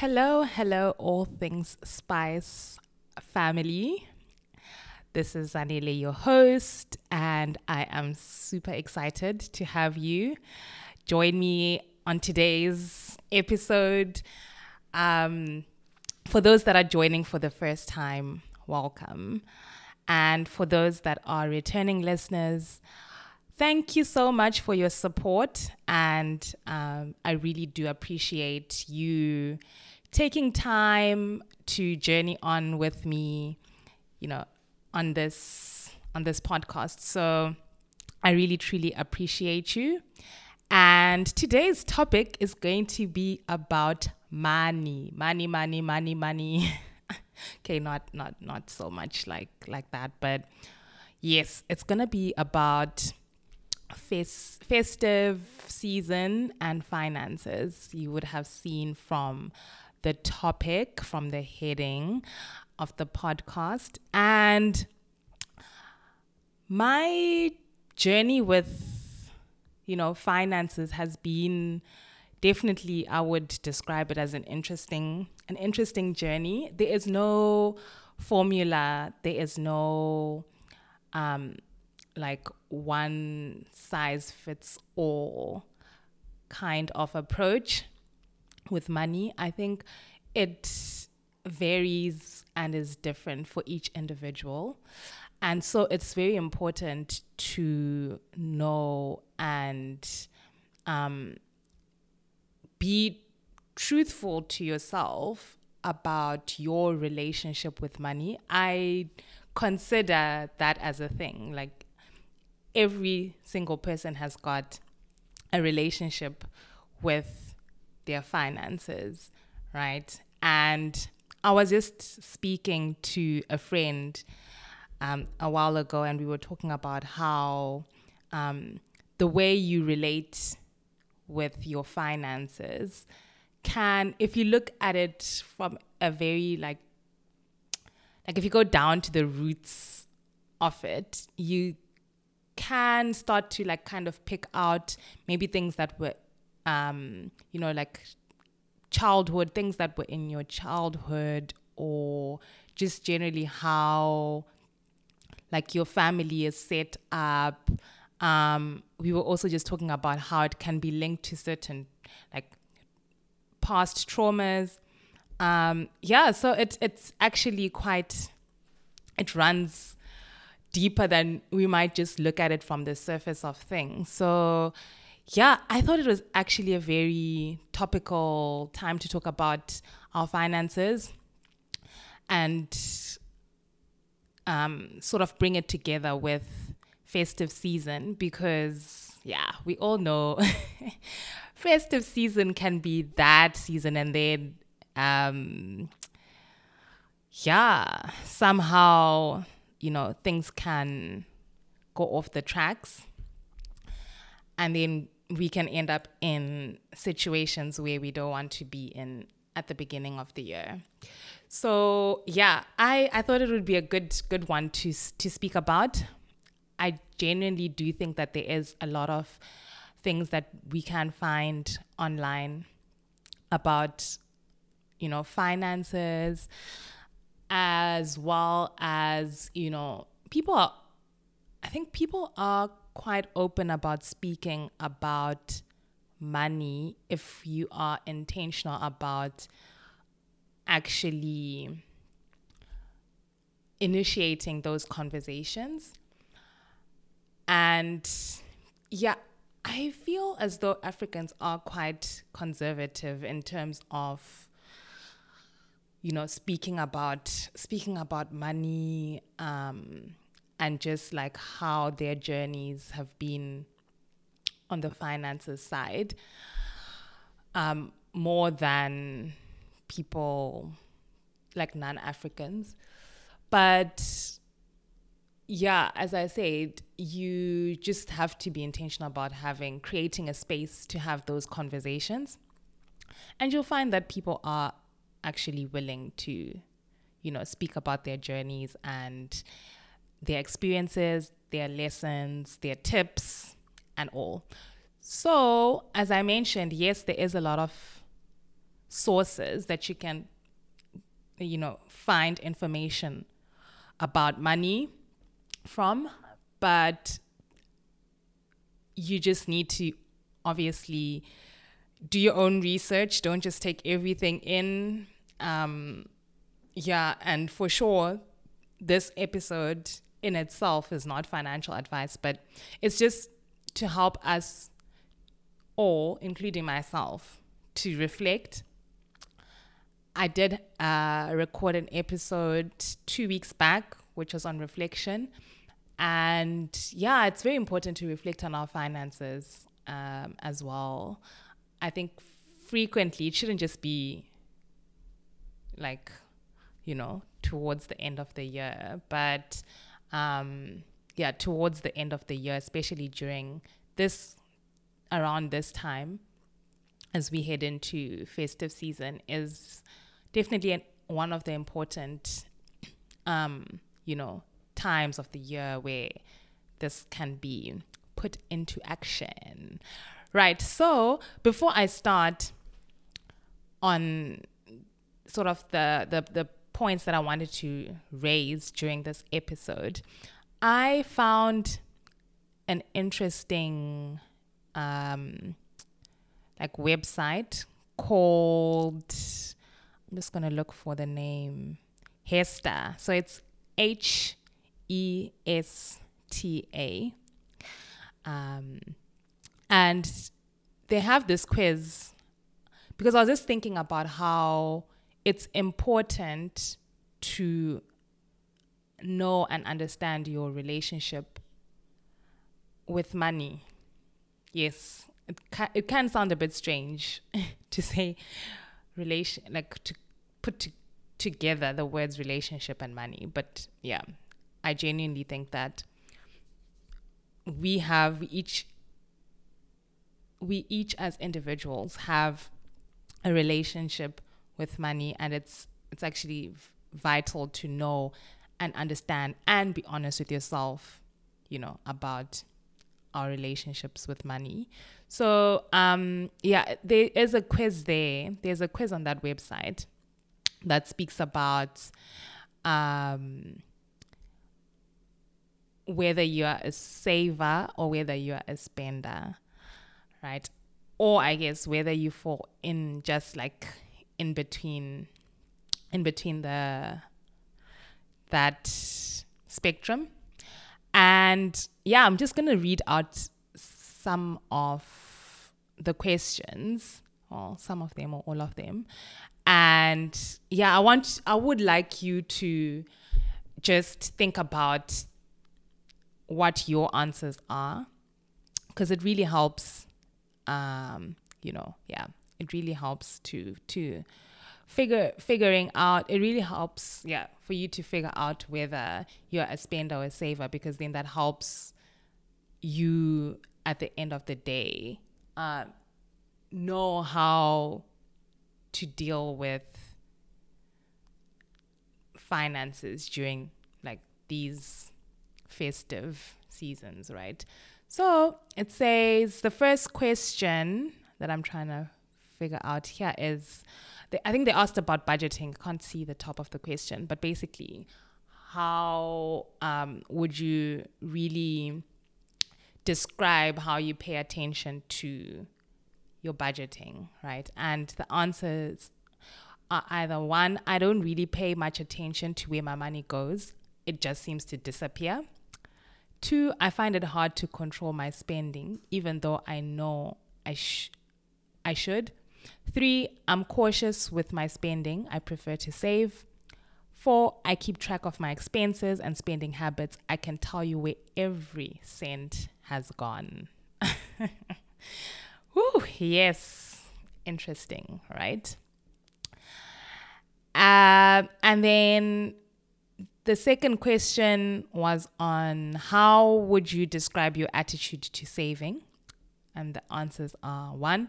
Hello, hello, all things spice family. This is Zanele, your host, and I am super excited to have you join me on today's episode. Um, for those that are joining for the first time, welcome. And for those that are returning listeners, thank you so much for your support. And um, I really do appreciate you taking time to journey on with me, you know, on this on this podcast. So I really truly appreciate you. And today's topic is going to be about money. Money, money, money, money. okay, not not not so much like like that, but yes, it's going to be about fes- festive season and finances. You would have seen from the topic from the heading of the podcast and my journey with you know finances has been definitely I would describe it as an interesting an interesting journey. There is no formula. There is no um, like one size fits all kind of approach with money. I think it varies and is different for each individual. And so it's very important to know and um, be truthful to yourself about your relationship with money. I consider that as a thing. Like every single person has got a relationship with their finances, right? And I was just speaking to a friend um, a while ago, and we were talking about how um, the way you relate with your finances can, if you look at it from a very like, like if you go down to the roots of it, you can start to like kind of pick out maybe things that were, um, you know, like childhood, things that were in your childhood, or just generally how like your family is set up. Um, we were also just talking about how it can be linked to certain like past traumas. Um, yeah, so it, it's actually quite, it runs deeper than we might just look at it from the surface of things. So, yeah, I thought it was actually a very topical time to talk about our finances and um, sort of bring it together with festive season because, yeah, we all know festive season can be that season and then, um, yeah, somehow, you know, things can go off the tracks. And then we can end up in situations where we don't want to be in at the beginning of the year. So yeah, I, I thought it would be a good good one to to speak about. I genuinely do think that there is a lot of things that we can find online about you know finances as well as you know people are I think people are quite open about speaking about money if you are intentional about actually initiating those conversations. And yeah, I feel as though Africans are quite conservative in terms of you know speaking about speaking about money um, and just like how their journeys have been on the finances side um, more than people like non Africans. But yeah, as I said, you just have to be intentional about having, creating a space to have those conversations. And you'll find that people are actually willing to, you know, speak about their journeys and their experiences, their lessons, their tips, and all. So, as I mentioned, yes, there is a lot of sources that you can, you know, find information about money from, but you just need to obviously do your own research. Don't just take everything in. Um, yeah, and for sure, this episode in itself is not financial advice, but it's just to help us all, including myself, to reflect. I did uh, record an episode two weeks back, which was on reflection. And yeah, it's very important to reflect on our finances um, as well. I think frequently it shouldn't just be like, you know, towards the end of the year, but um, yeah, towards the end of the year, especially during this, around this time, as we head into festive season, is definitely an, one of the important, um, you know, times of the year where this can be put into action. Right. So before I start on sort of the, the, the points that I wanted to raise during this episode, I found an interesting um, like website called I'm just gonna look for the name Hesta. So it's H E S T A. Um, and they have this quiz because I was just thinking about how it's important to know and understand your relationship with money. Yes, it can, it can sound a bit strange to say relation like to put to, together the words relationship and money, but yeah, I genuinely think that we have each we each as individuals have a relationship with money and it's it's actually vital to know and understand and be honest with yourself you know about our relationships with money. So um yeah there is a quiz there. There's a quiz on that website that speaks about um whether you're a saver or whether you're a spender right? Or i guess whether you fall in just like in between in between the that spectrum. And yeah i'm just going to read out some of the questions or some of them or all of them. And yeah i want i would like you to just think about what your answers are because it really helps um, you know yeah it really helps to to figure figuring out it really helps yeah for you to figure out whether you're a spender or a saver because then that helps you at the end of the day uh, know how to deal with finances during like these festive seasons, right? So it says the first question that I'm trying to figure out here is they, I think they asked about budgeting. Can't see the top of the question, but basically, how um, would you really describe how you pay attention to your budgeting, right? And the answers are either one, I don't really pay much attention to where my money goes, it just seems to disappear. Two, I find it hard to control my spending, even though I know I, sh- I should. Three, I'm cautious with my spending. I prefer to save. Four, I keep track of my expenses and spending habits. I can tell you where every cent has gone. Whew, yes, interesting, right? Uh, and then the second question was on how would you describe your attitude to saving? And the answers are one,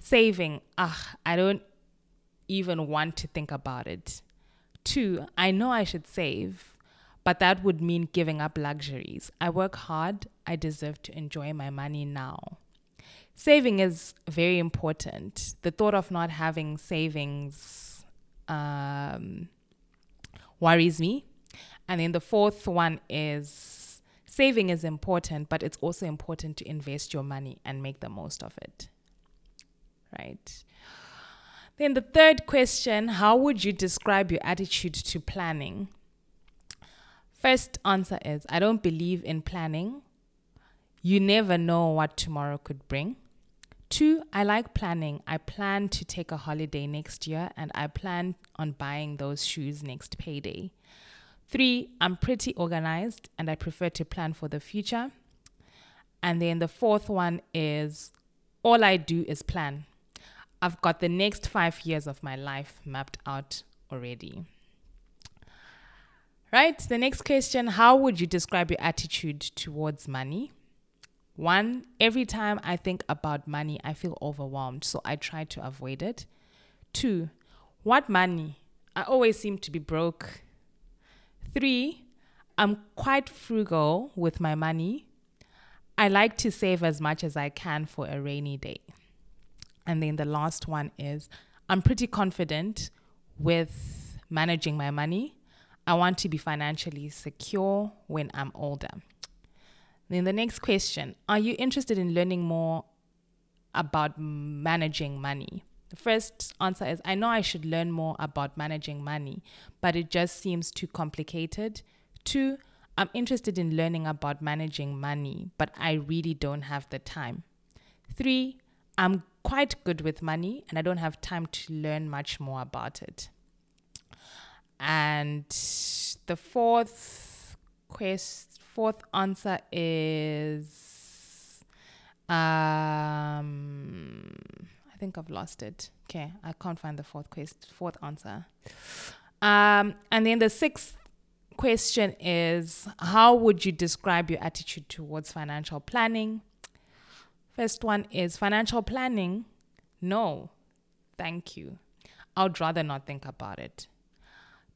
saving, ah, I don't even want to think about it. Two, I know I should save, but that would mean giving up luxuries. I work hard, I deserve to enjoy my money now. saving is very important. The thought of not having savings um, worries me. And then the fourth one is saving is important, but it's also important to invest your money and make the most of it. Right? Then the third question how would you describe your attitude to planning? First answer is I don't believe in planning. You never know what tomorrow could bring. Two, I like planning. I plan to take a holiday next year and I plan on buying those shoes next payday. Three, I'm pretty organized and I prefer to plan for the future. And then the fourth one is all I do is plan. I've got the next five years of my life mapped out already. Right, the next question How would you describe your attitude towards money? One, every time I think about money, I feel overwhelmed, so I try to avoid it. Two, what money? I always seem to be broke. Three, I'm quite frugal with my money. I like to save as much as I can for a rainy day. And then the last one is I'm pretty confident with managing my money. I want to be financially secure when I'm older. Then the next question Are you interested in learning more about managing money? The first answer is I know I should learn more about managing money, but it just seems too complicated. Two, I'm interested in learning about managing money, but I really don't have the time. Three, I'm quite good with money and I don't have time to learn much more about it. And the fourth quest fourth answer is um I think I've lost it. Okay, I can't find the fourth quest fourth answer. Um and then the sixth question is how would you describe your attitude towards financial planning? First one is financial planning. No, thank you. I'd rather not think about it.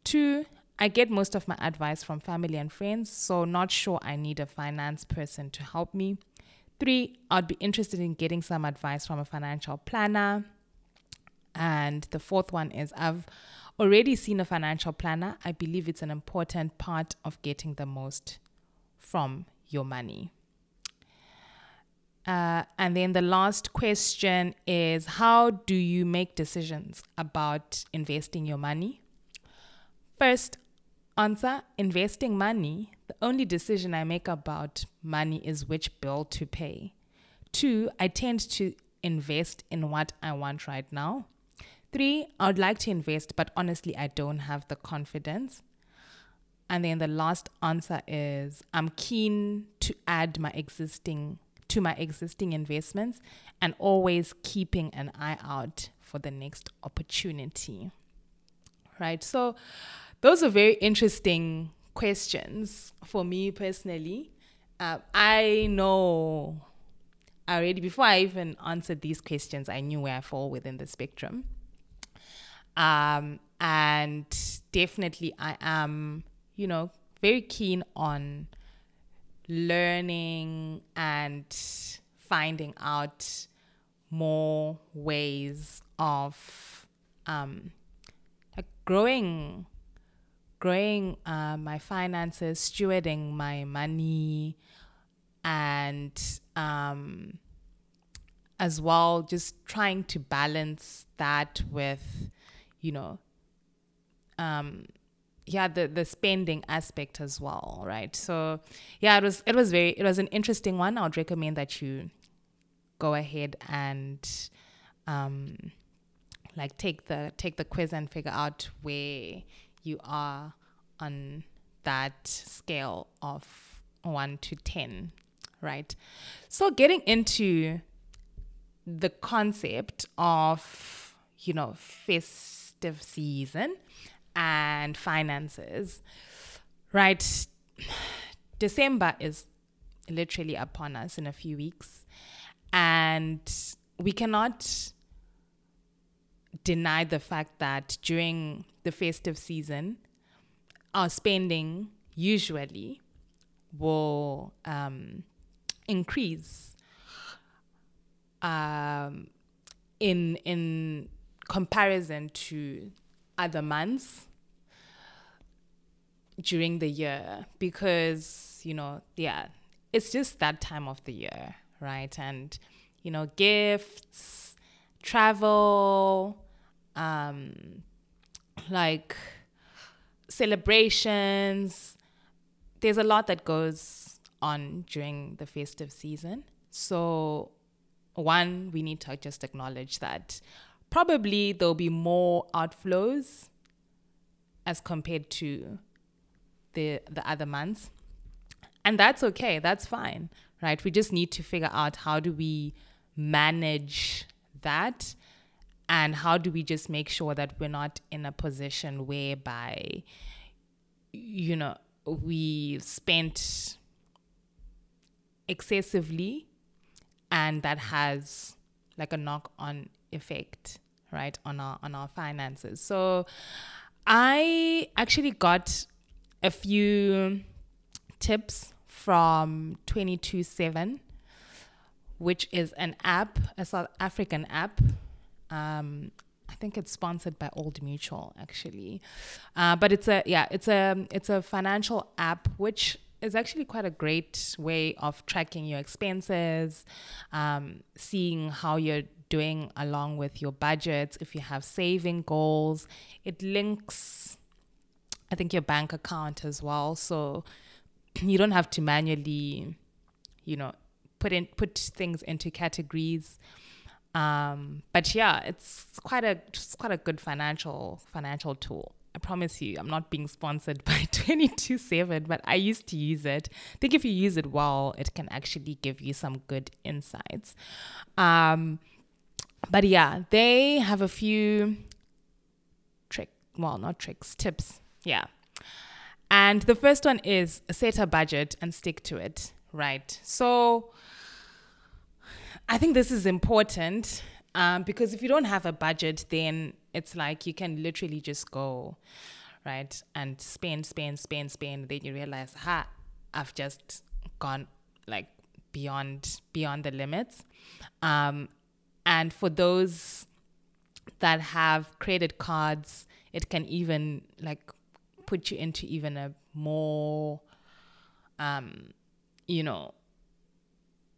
Two, I get most of my advice from family and friends, so not sure I need a finance person to help me. Three, I'd be interested in getting some advice from a financial planner. And the fourth one is I've already seen a financial planner. I believe it's an important part of getting the most from your money. Uh, and then the last question is How do you make decisions about investing your money? First, answer investing money. The only decision I make about money is which bill to pay. Two, I tend to invest in what I want right now. Three, I would like to invest, but honestly, I don't have the confidence. And then the last answer is I'm keen to add my existing to my existing investments and always keeping an eye out for the next opportunity. Right? So, those are very interesting questions for me personally. Uh, I know already, before I even answered these questions, I knew where I fall within the spectrum. Um, and definitely, I am, you know, very keen on learning and finding out more ways of um, growing growing uh, my finances stewarding my money and um, as well just trying to balance that with you know um, yeah the the spending aspect as well right? So yeah it was it was very it was an interesting one. I would recommend that you go ahead and um like take the take the quiz and figure out where you are on that scale of 1 to 10 right so getting into the concept of you know festive season and finances, right? December is literally upon us in a few weeks. And we cannot deny the fact that during the festive season, our spending usually will um, increase. um, in in comparison to other months during the year because you know yeah it's just that time of the year right and you know gifts travel um like celebrations. There's a lot that goes on during the festive season. So one we need to just acknowledge that probably there'll be more outflows as compared to the the other months. And that's okay that's fine right? We just need to figure out how do we manage that? And how do we just make sure that we're not in a position whereby you know we spent excessively and that has like a knock on effect right on our on our finances? So i actually got a few tips from 22seven which is an app a south african app. Um, I think it's sponsored by Old Mutual actually, uh, but it's a yeah it's a it's a financial app which is actually quite a great way of tracking your expenses, um, seeing how you're doing along with your budgets. If you have saving goals, it links, I think, your bank account as well, so you don't have to manually, you know, put in put things into categories um, but yeah, it's quite a it's quite a good financial financial tool. I promise you, I'm not being sponsored by 22seven, but I used to use it. I think if you use it well, it can actually give you some good insights. Um, but yeah, they have a few trick, well, not tricks, tips. Yeah. And the first one is set a budget and stick to it, right? So I think this is important um, because if you don't have a budget, then it's like you can literally just go, right, and spend, spend, spend, spend. Then you realize, ha, I've just gone like beyond beyond the limits. Um, and for those that have credit cards, it can even like put you into even a more, um, you know,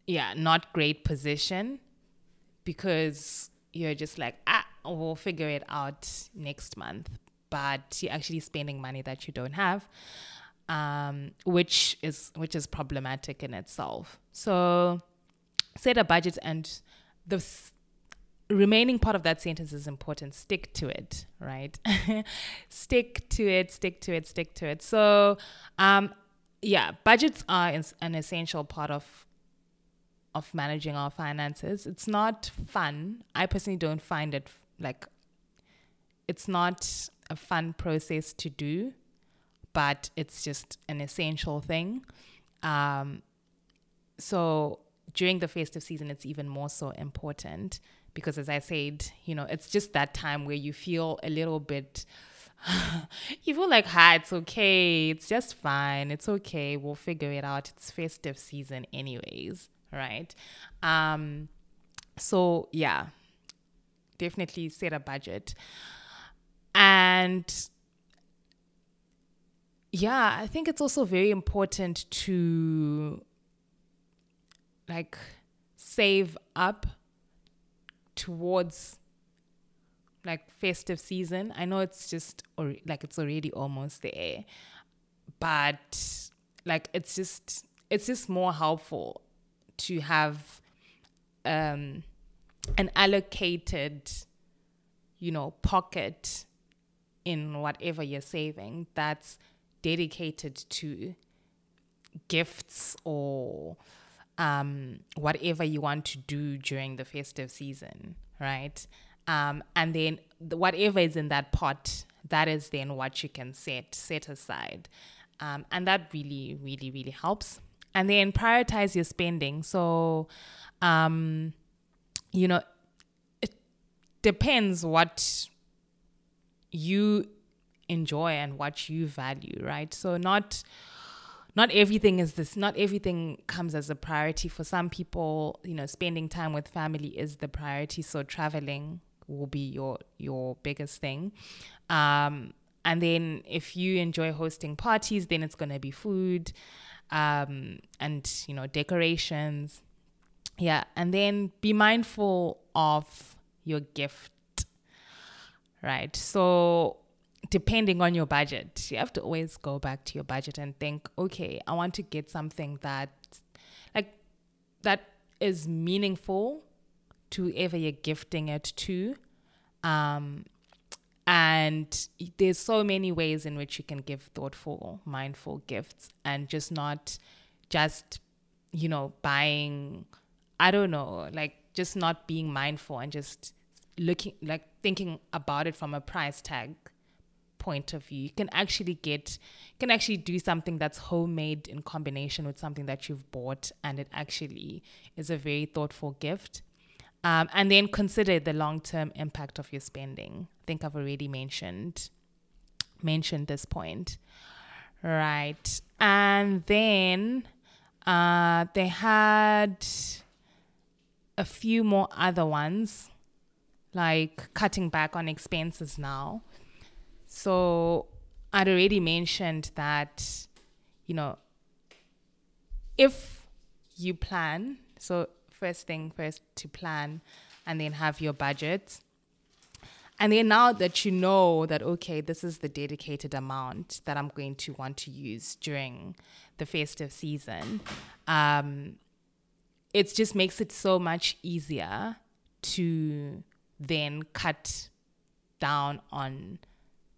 yeah, not great position because you're just like, ah, we'll figure it out next month. But you're actually spending money that you don't have, um, which is which is problematic in itself. So set a budget and the remaining part of that sentence is important. Stick to it, right? stick to it, stick to it, stick to it. So, um, yeah, budgets are an essential part of of managing our finances. It's not fun. I personally don't find it like it's not a fun process to do, but it's just an essential thing. Um, so during the festive season, it's even more so important because, as I said, you know, it's just that time where you feel a little bit. you feel like, hi, it's okay. It's just fine. It's okay. We'll figure it out. It's festive season, anyways right? Um, so yeah, definitely set a budget. And yeah, I think it's also very important to like save up towards like festive season. I know it's just or like it's already almost there, but like it's just it's just more helpful to have um, an allocated, you know, pocket in whatever you're saving that's dedicated to gifts or um, whatever you want to do during the festive season, right? Um, and then the, whatever is in that pot, that is then what you can set set aside, um, and that really, really, really helps and then prioritize your spending. So, um, you know, it depends what you enjoy and what you value, right? So not not everything is this not everything comes as a priority for some people you know spending time with family is the priority so traveling will be your your biggest thing um, and then if you enjoy hosting parties then it's going to be food um, and you know decorations yeah and then be mindful of your gift right so depending on your budget, you have to always go back to your budget and think, okay, I want to get something that like that is meaningful to whoever you're gifting it to. Um, and there's so many ways in which you can give thoughtful, mindful gifts and just not just, you know, buying, I don't know, like just not being mindful and just looking, like thinking about it from a price tag point of view. You can actually get, can actually do something that's homemade in combination with something that you've bought, and it actually is a very thoughtful gift. Um, and then consider the long-term impact of your spending. Think I've already mentioned mentioned this point, right? And then uh, they had a few more other ones, like cutting back on expenses now. So I'd already mentioned that, you know, if you plan, so first thing first to plan and then have your budget. And then now that you know that, okay, this is the dedicated amount that I'm going to want to use during the festive season, um, it just makes it so much easier to then cut down on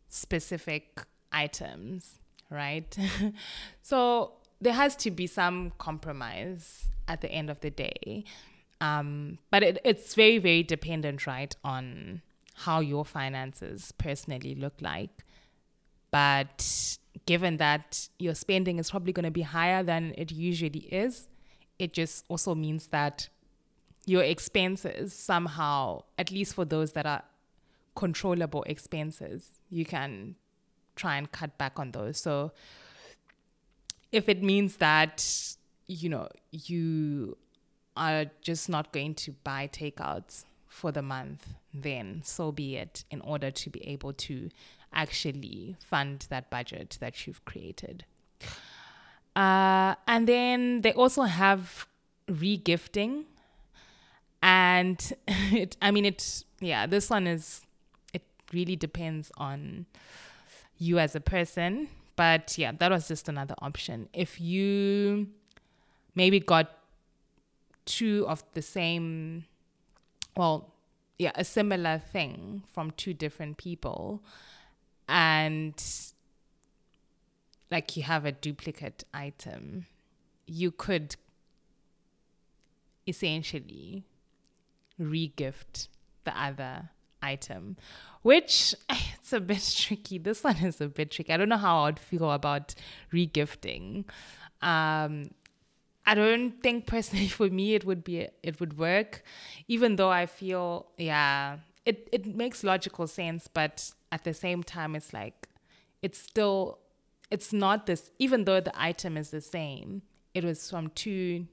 specific items, right? so there has to be some compromise at the end of the day. Um, but it, it's very, very dependent, right, on how your finances personally look like. But given that your spending is probably going to be higher than it usually is, it just also means that your expenses somehow, at least for those that are controllable expenses, you can try and cut back on those. So if it means that, you know, you are just not going to buy takeouts for the month, then so be it, in order to be able to actually fund that budget that you've created. Uh, and then they also have regifting. And it, I mean, it, yeah, this one is it really depends on you as a person. But yeah, that was just another option. If you maybe got two of the same, well, yeah, a similar thing from two different people, and like you have a duplicate item, you could essentially regift the other item, which it's a bit tricky. This one is a bit tricky. I don't know how I'd feel about regifting. Um, I don't think personally for me it would be it would work, even though I feel yeah it it makes logical sense, but at the same time it's like it's still it's not this even though the item is the same. It was from two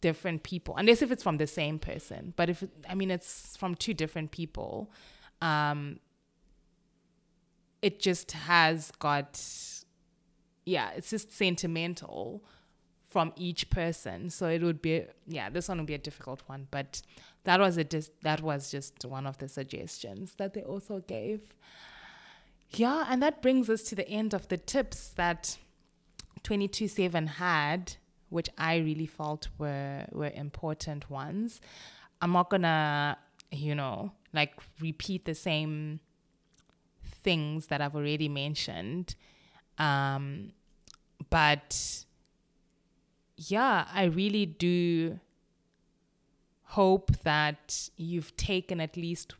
different people, unless if it's from the same person. But if I mean it's from two different people, um, it just has got, yeah, it's just sentimental from each person. So it would be, yeah, this one would be a difficult one. But that was a dis- that was just one of the suggestions that they also gave. Yeah, and that brings us to the end of the tips that 22seven had which I really felt were were important ones. I'm not gonna, you know, like repeat the same things that I've already mentioned. Um, but yeah, I really do hope that you've taken at least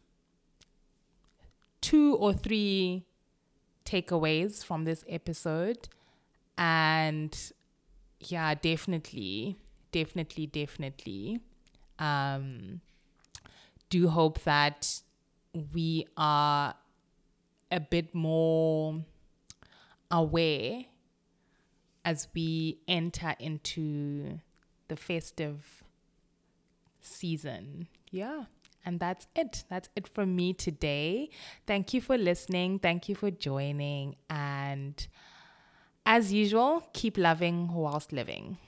two or three takeaways from this episode and yeah, definitely, definitely, definitely. Um, do hope that we are a bit more aware as we enter into the festive season. Yeah. And that's it. That's it from me today. Thank you for listening. Thank you for joining. And as usual, keep loving whilst living.